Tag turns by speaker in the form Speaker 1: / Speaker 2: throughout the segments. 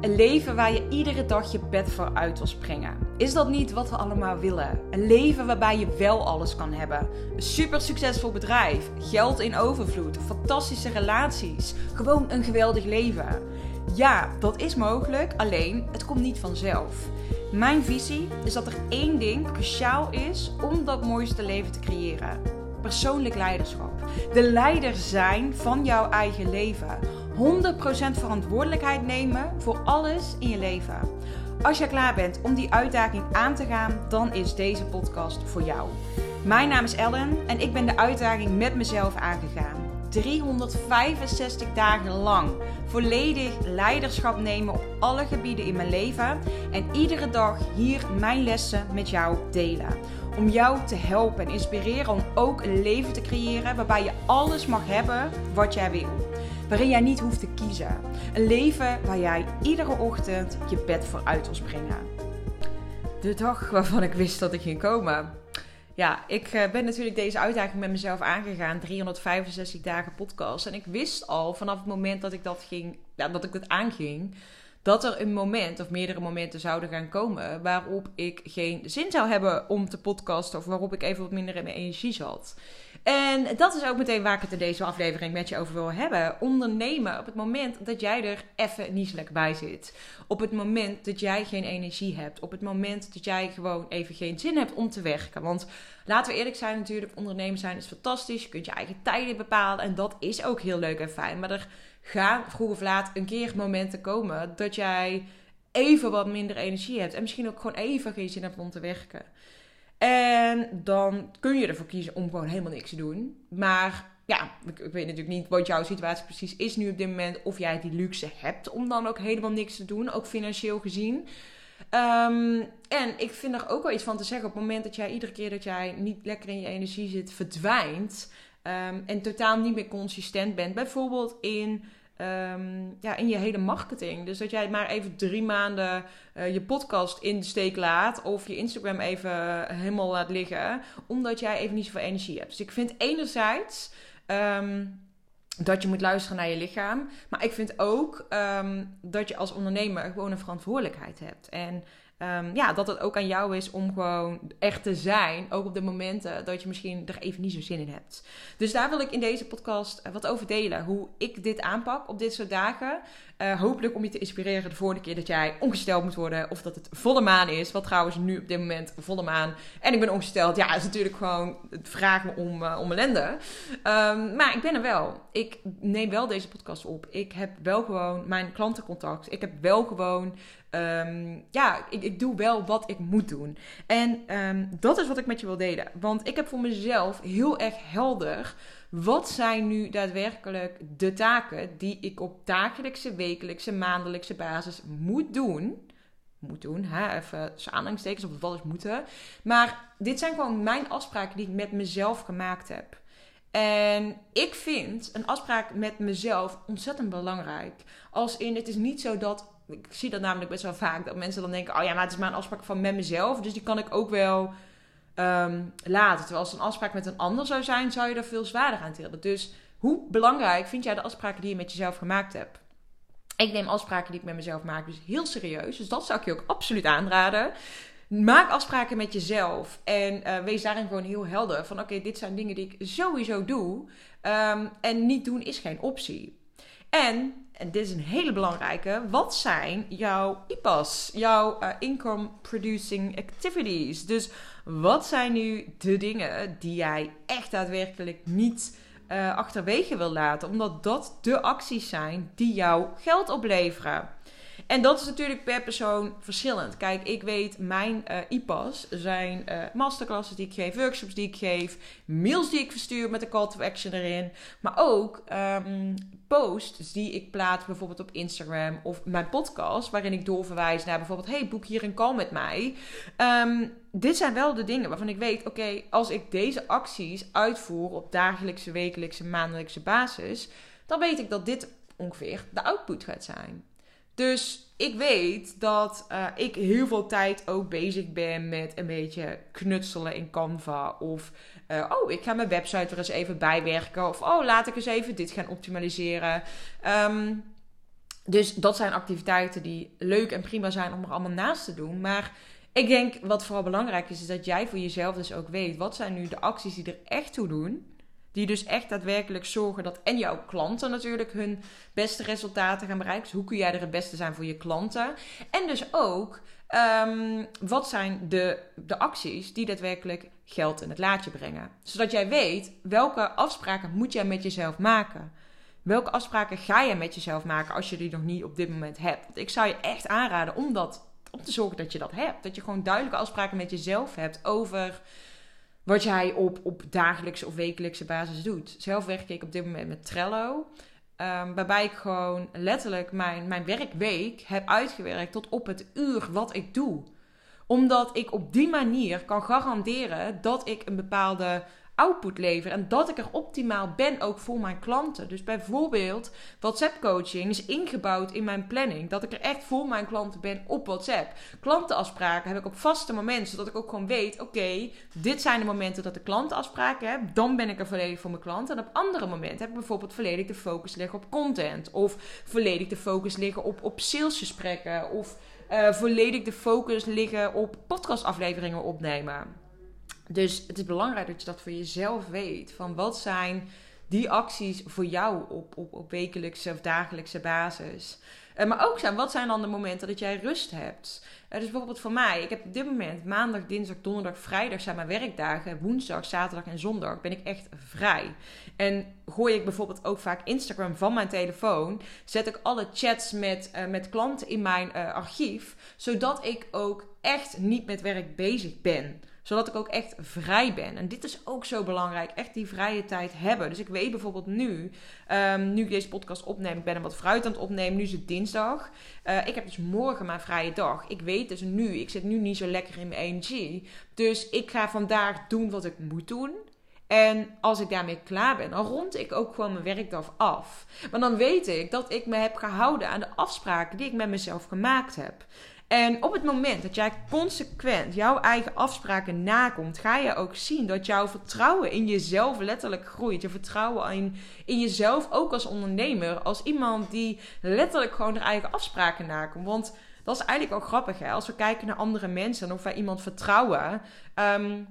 Speaker 1: Een leven waar je iedere dag je bed voor uit wil springen. Is dat niet wat we allemaal willen? Een leven waarbij je wel alles kan hebben. Een super succesvol bedrijf, geld in overvloed, fantastische relaties. Gewoon een geweldig leven. Ja, dat is mogelijk, alleen het komt niet vanzelf. Mijn visie is dat er één ding cruciaal is om dat mooiste leven te creëren. Persoonlijk leiderschap. De leider zijn van jouw eigen leven. 100% verantwoordelijkheid nemen voor alles in je leven. Als je klaar bent om die uitdaging aan te gaan, dan is deze podcast voor jou. Mijn naam is Ellen en ik ben de uitdaging met mezelf aangegaan. 365 dagen lang volledig leiderschap nemen op alle gebieden in mijn leven en iedere dag hier mijn lessen met jou delen. Om jou te helpen en inspireren om ook een leven te creëren waarbij je alles mag hebben wat jij wil waarin jij niet hoeft te kiezen. Een leven waar jij iedere ochtend je bed voor uit wil springen. De dag waarvan ik wist dat ik ging komen. Ja, ik eh, ben natuurlijk deze uitdaging met mezelf aangegaan. 365 dagen podcast. En ik wist al vanaf het moment dat ik dat ging, ja, dat ik het aanging, dat er een moment of meerdere momenten zouden gaan komen waarop ik geen zin zou hebben om te podcasten of waarop ik even wat minder in mijn energie zat. En dat is ook meteen waar ik het in deze aflevering met je over wil hebben. Ondernemen op het moment dat jij er even lekker bij zit. Op het moment dat jij geen energie hebt. Op het moment dat jij gewoon even geen zin hebt om te werken. Want laten we eerlijk zijn natuurlijk, ondernemen zijn is fantastisch. Je kunt je eigen tijden bepalen en dat is ook heel leuk en fijn. Maar er gaan vroeg of laat een keer momenten komen dat jij even wat minder energie hebt. En misschien ook gewoon even geen zin hebt om te werken. En dan kun je ervoor kiezen om gewoon helemaal niks te doen. Maar ja, ik, ik, weet natuurlijk niet wat jouw situatie precies is nu op dit moment. Of jij die luxe hebt om dan ook helemaal niks te doen, ook financieel gezien. Ehm, en ik vind er ook wel iets van te zeggen. Op het moment dat jij iedere keer dat jij niet lekker in je energie zit, verdwijnt. Um, en totaal niet meer consistent bent. Bijvoorbeeld in Ehm, ja, in je hele marketing. Dus dat jij maar even drie maanden uh, je podcast in de steek laat. Of je Instagram even helemaal laat liggen. Omdat jij even niet zoveel energie hebt. Dus ik vind enerzijds. Um, dat je moet luisteren naar je lichaam. Maar ik vind ook um, dat je als ondernemer gewoon een verantwoordelijkheid hebt. En Um, ja, dat het ook aan jou is om gewoon echt te zijn. Ook op de momenten dat je misschien er even niet zo zin in hebt. Dus daar wil ik in deze podcast eh, wat over delen. Hoe ik dit aanpak op dit soort dagen. Uh, hopelijk om je te inspireren de volgende keer dat jij ongesteld moet worden. Of dat het volle maan is. Wat trouwens nu op dit moment volle maan. En ik ben ongesteld. Ja, is natuurlijk gewoon. Het vraagt me om, uh, om ellende. Um, maar ik ben er wel. Ik neem wel deze podcast op. Ik heb wel gewoon mijn klantencontact. Ik heb wel gewoon Um, ja, ik, ik, doe wel wat ik moet doen. En um, dat is wat ik met je wil delen. Want ik heb voor mezelf heel erg helder. Wat zijn nu daadwerkelijk de taken die ik op dagelijkse, wekelijkse, maandelijkse basis moet doen? Moet doen, hè? even aanhalingstekens of wat is moeten. Maar dit zijn gewoon mijn afspraken die ik met mezelf gemaakt heb. En ik vind een afspraak met mezelf ontzettend belangrijk. Als in, het is niet zo dat ik zie dat namelijk best wel vaak. Dat mensen dan denken: oh ja, maar het is maar een afspraak van met mezelf. Dus die kan ik ook wel um, laten. Terwijl als een afspraak met een ander zou zijn, zou je er veel zwaarder aan tillen. Dus hoe belangrijk vind jij de afspraken die je met jezelf gemaakt hebt? Ik neem afspraken die ik met mezelf maak dus heel serieus. Dus dat zou ik je ook absoluut aanraden. Maak afspraken met jezelf en uh, wees daarin gewoon heel helder. Van oké, dit zijn dingen die ik sowieso doe. Um, en niet doen is geen optie. En en dit is een hele belangrijke, wat zijn jouw IPA's, jouw uh, income producing activities? Dus wat zijn nu de dingen die jij echt daadwerkelijk niet uh, achterwege wil laten, omdat dat de acties zijn die jou geld opleveren? En dat is natuurlijk per persoon verschillend. Kijk, ik weet, mijn uh, IPA's zijn uh, masterclasses die ik geef, workshops die ik geef, mails die ik verstuur met een call to action erin. Maar ook um, posts die ik plaats bijvoorbeeld op Instagram of mijn podcast, waarin ik doorverwijs naar bijvoorbeeld: hey, boek hier een call met mij. Um, dit zijn wel de dingen waarvan ik weet: oké, als ik deze acties uitvoer op dagelijkse, wekelijkse, maandelijkse basis, dan weet ik dat dit ongeveer de output gaat zijn. Dus ik weet dat uh, ik heel veel tijd ook bezig ben met een beetje knutselen in Canva. Of, uh, oh, ik ga mijn website er eens even bijwerken. Of, oh, laat ik eens even dit gaan optimaliseren. Um, Dus dat zijn activiteiten die leuk en prima zijn om er allemaal naast te doen. Maar ik denk wat vooral belangrijk is, is dat jij voor jezelf dus ook weet. Wat zijn nu de acties die er echt toe doen? Die dus echt daadwerkelijk zorgen dat en jouw klanten natuurlijk hun beste resultaten gaan bereiken. Dus hoe kun jij er het beste zijn voor je klanten? En dus ook, ehm, wat zijn de, de acties die daadwerkelijk geld in het laadje brengen? Zodat jij weet welke afspraken moet jij met jezelf maken. Welke afspraken ga je met jezelf maken als je die nog niet op dit moment hebt? Want ik zou je echt aanraden om, dat, om te zorgen dat je dat hebt. Dat je gewoon duidelijke afspraken met jezelf hebt over wat jij op, op dagelijkse of wekelijkse basis doet. Zelf werk ik op dit moment met Trello. Um, waarbij ik gewoon letterlijk mijn, mijn werkweek heb uitgewerkt tot op het uur wat ik doe. Omdat ik op die manier kan garanderen dat ik een bepaalde output lever. En dat ik er optimaal ben ook voor mijn klanten. Dus bijvoorbeeld WhatsApp coaching is ingebouwd in mijn planning. Dat ik er echt voor mijn klanten ben op WhatsApp. Klantenafspraken heb ik op vaste momenten. Zodat ik ook gewoon weet, oké, dit zijn de momenten dat ik klantenafspraken heb. Dan ben ik er volledig voor mijn klanten. En op andere momenten heb ik bijvoorbeeld volledig de focus liggen op content. Of volledig de focus liggen op, op salesgesprekken. Of uh, volledig de focus liggen op podcastafleveringen opnemen. Dus het is belangrijk dat je dat voor jezelf weet. Van wat zijn die acties voor jou op, op, op wekelijkse of dagelijkse basis. Uh, maar ook zijn, wat zijn dan de momenten dat jij rust hebt? Uh, dus bijvoorbeeld voor mij, ik heb op dit moment maandag, dinsdag, donderdag, vrijdag zijn mijn werkdagen. Woensdag, zaterdag en zondag ben ik echt vrij. En gooi ik bijvoorbeeld ook vaak Instagram van mijn telefoon. Zet ik alle chats met, uh, met klanten in mijn archief. Zodat ik ook echt niet met werk bezig ben zodat ik ook echt vrij ben. En dit is ook zo belangrijk. Echt die vrije tijd hebben. Dus ik weet bijvoorbeeld nu, um, nu ik deze podcast opneem, ik ben hem wat fruit aan het opnemen. Nu is het dinsdag. Uh, ik heb dus morgen mijn vrije dag. Ik weet dus nu, ik zit nu niet zo lekker in mijn energie. Dus ik ga vandaag doen wat ik moet doen. En als ik daarmee klaar ben, dan rond ik ook gewoon mijn werkdag af. Maar dan weet ik dat ik me heb gehouden aan de afspraken die ik met mezelf gemaakt heb. En op het moment dat jij consequent jouw eigen afspraken nakomt, ga je ook zien dat jouw vertrouwen in jezelf letterlijk groeit. Je vertrouwen in, in jezelf ook als ondernemer, als iemand die letterlijk gewoon haar eigen afspraken nakomt. Want dat is eigenlijk ook grappig, hè? Als we kijken naar andere mensen en of wij iemand vertrouwen. Ehm,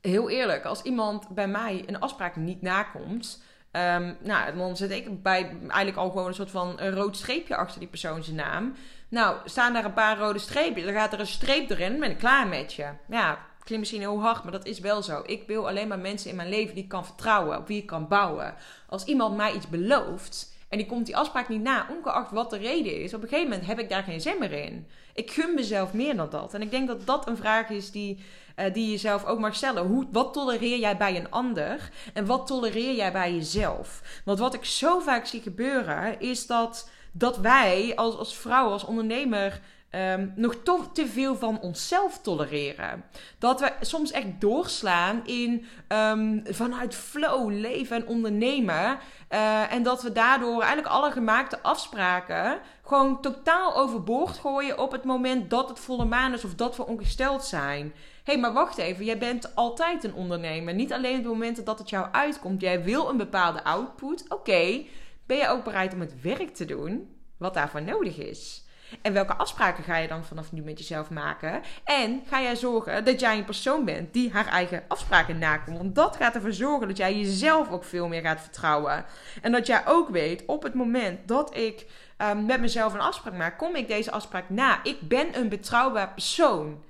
Speaker 1: heel eerlijk, als iemand bij mij een afspraak niet nakomt. Um, nou, dan zet ik bij eigenlijk al gewoon een soort van een rood streepje achter die persoon zijn naam. Nou, staan daar een paar rode streepjes. Dan gaat er een streep erin. Ben ik klaar met je. Ja, klinkt misschien heel hard, maar dat is wel zo. Ik wil alleen maar mensen in mijn leven die ik kan vertrouwen. Op wie ik kan bouwen. Als iemand mij iets belooft. En die komt die afspraak niet na, ongeacht wat de reden is. Op een gegeven moment heb ik daar geen zin meer in. Ik gun mezelf meer dan dat. En ik denk dat dat een vraag is die, uh, die je zelf ook mag stellen. Hoe, wat tolereer jij bij een ander? En wat tolereer jij bij jezelf? Want wat ik zo vaak zie gebeuren, is dat dat wij als, als vrouw, als ondernemer. Um, nog te veel van onszelf tolereren. Dat we soms echt doorslaan in um, vanuit flow leven en ondernemen. Uh, en dat we daardoor eigenlijk alle gemaakte afspraken gewoon totaal overboord gooien op het moment dat het volle maan is of dat we ongesteld zijn. Hé, hey, maar wacht even, jij bent altijd een ondernemer. Niet alleen op het moment dat het jou uitkomt. Jij wil een bepaalde output. Oké. Ben je ook bereid om het werk te doen wat daarvoor nodig is? En welke afspraken ga je dan vanaf nu met jezelf maken? En ga jij zorgen dat jij een persoon bent die haar eigen afspraken nakomt? Want dat gaat ervoor zorgen dat jij jezelf ook veel meer gaat vertrouwen. En dat jij ook weet, op het moment dat ik um, met mezelf een afspraak maak, kom ik deze afspraak na. Ik ben een betrouwbaar persoon.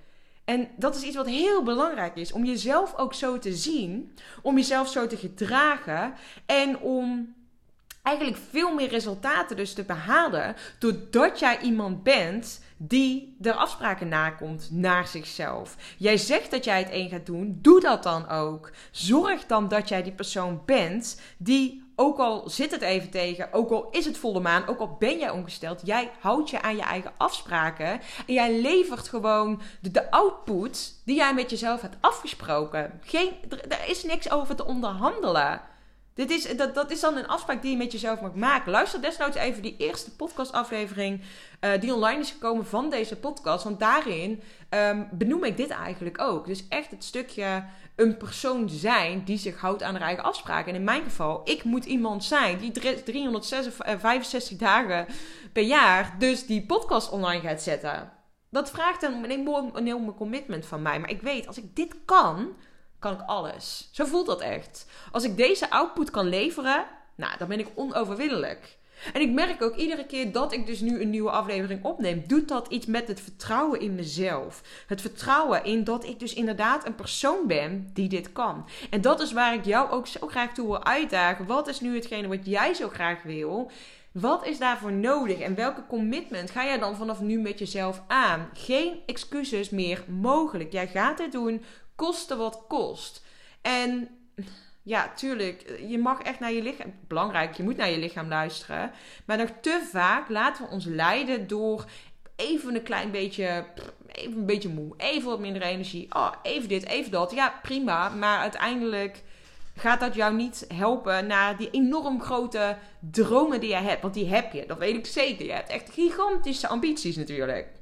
Speaker 1: En dat is iets wat heel belangrijk is. Om jezelf ook zo te zien. Om jezelf zo te gedragen. En om eigenlijk veel meer resultaten dus te behalen. Doordat jij iemand bent die de afspraken nakomt naar zichzelf. Jij zegt dat jij het één gaat doen. Doe dat dan ook. Zorg dan dat jij die persoon bent die ook al zit het even tegen, ook al is het volle maan, ook al ben jij ongesteld, jij houdt je aan je eigen afspraken en jij levert gewoon de, output die jij met jezelf hebt afgesproken. Geen, er is niks over te onderhandelen. Dit is, dat, dat is dan een afspraak die je met jezelf mag maken. Luister desnoods even die eerste podcastaflevering uh, die online is gekomen van deze podcast. Want daarin um, benoem ik dit eigenlijk ook. Dus echt het stukje een persoon zijn die zich houdt aan haar eigen afspraken. En in mijn geval, ik moet iemand zijn die 365 eh, dagen per jaar dus die podcast online gaat zetten. Dat vraagt een een enorm commitment van mij. Maar ik weet, als ik dit kan, kan ik alles. Zo voelt dat echt. Als ik deze output kan leveren, nou, dan ben ik onoverwinnelijk. En ik merk ook iedere keer dat ik dus nu een nieuwe aflevering opneem, doet dat iets met het vertrouwen in mezelf. Het vertrouwen in dat ik dus inderdaad een persoon ben die dit kan. En dat is waar ik jou ook zo graag toe wil uitdagen. Wat is nu hetgene wat jij zo graag wil? Wat is daarvoor nodig en welke commitment ga jij dan vanaf nu met jezelf aan? Geen excuses meer mogelijk. Jij gaat dit doen, koste wat kost. En ja, tuurlijk, je mag echt naar je lichaam. Belangrijk, je moet naar je lichaam luisteren. Maar nog te vaak laten we ons leiden door even een klein beetje. Even een beetje moe. Even wat minder energie. Oh, even dit, even dat. Ja, prima. Maar uiteindelijk gaat dat jou niet helpen naar die enorm grote dromen die je hebt. Want die heb je, dat weet ik zeker. Je hebt echt gigantische ambities natuurlijk.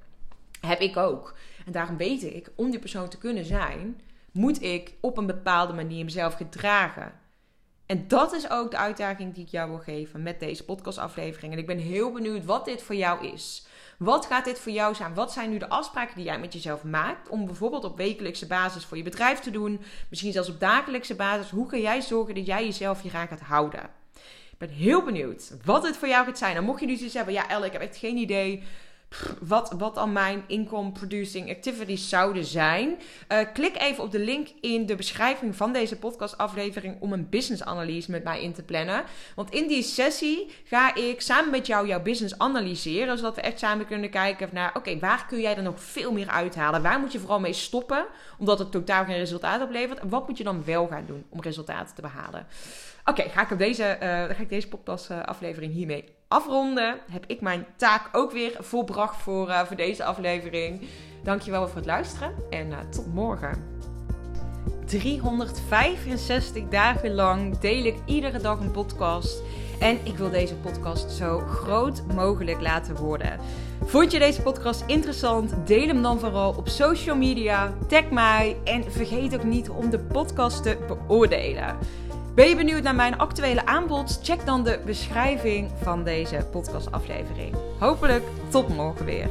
Speaker 1: Heb ik ook. En daarom weet ik, om die persoon te kunnen zijn, moet ik op een bepaalde manier mezelf gedragen. En dat is ook de uitdaging die ik jou wil geven met deze podcastaflevering. En ik ben heel benieuwd wat dit voor jou is. Wat gaat dit voor jou zijn? Wat zijn nu de afspraken die jij met jezelf maakt? Om bijvoorbeeld op wekelijkse basis voor je bedrijf te doen. Misschien zelfs op dagelijkse basis. Hoe kan jij zorgen dat jij jezelf hieraan gaat houden? Ik ben heel benieuwd wat het voor jou gaat zijn. En mocht je nu zoiets hebben, ja Elle, ik heb echt geen idee wat, wat dan mijn income producing activities zouden zijn. Uh, klik even op de link in de beschrijving van deze podcastaflevering om een business analyse met mij in te plannen. Want in die sessie ga ik samen met jou jouw business analyseren, zodat we echt samen kunnen kijken naar, oké, waar kun jij er nog veel meer uithalen? Waar moet je vooral mee stoppen, omdat het totaal geen resultaat oplevert? En wat moet je dan wel gaan doen om resultaten te behalen? Oké, ga ik deze, uh, ga ik deze podcastaflevering hiermee afronden. Heb ik mijn taak ook weer volbracht voor, uh, voor deze aflevering. Dankjewel voor het luisteren en uh, tot morgen. 365 dagen lang deel ik iedere dag een podcast. En ik wil deze podcast zo groot mogelijk laten worden. Vond je deze podcast interessant? Deel hem dan vooral op social media. Tag mij en vergeet ook niet om de podcast te beoordelen. Ben je benieuwd naar mijn actuele aanbod? Check dan de beschrijving van deze podcastaflevering. Hopelijk tot morgen weer.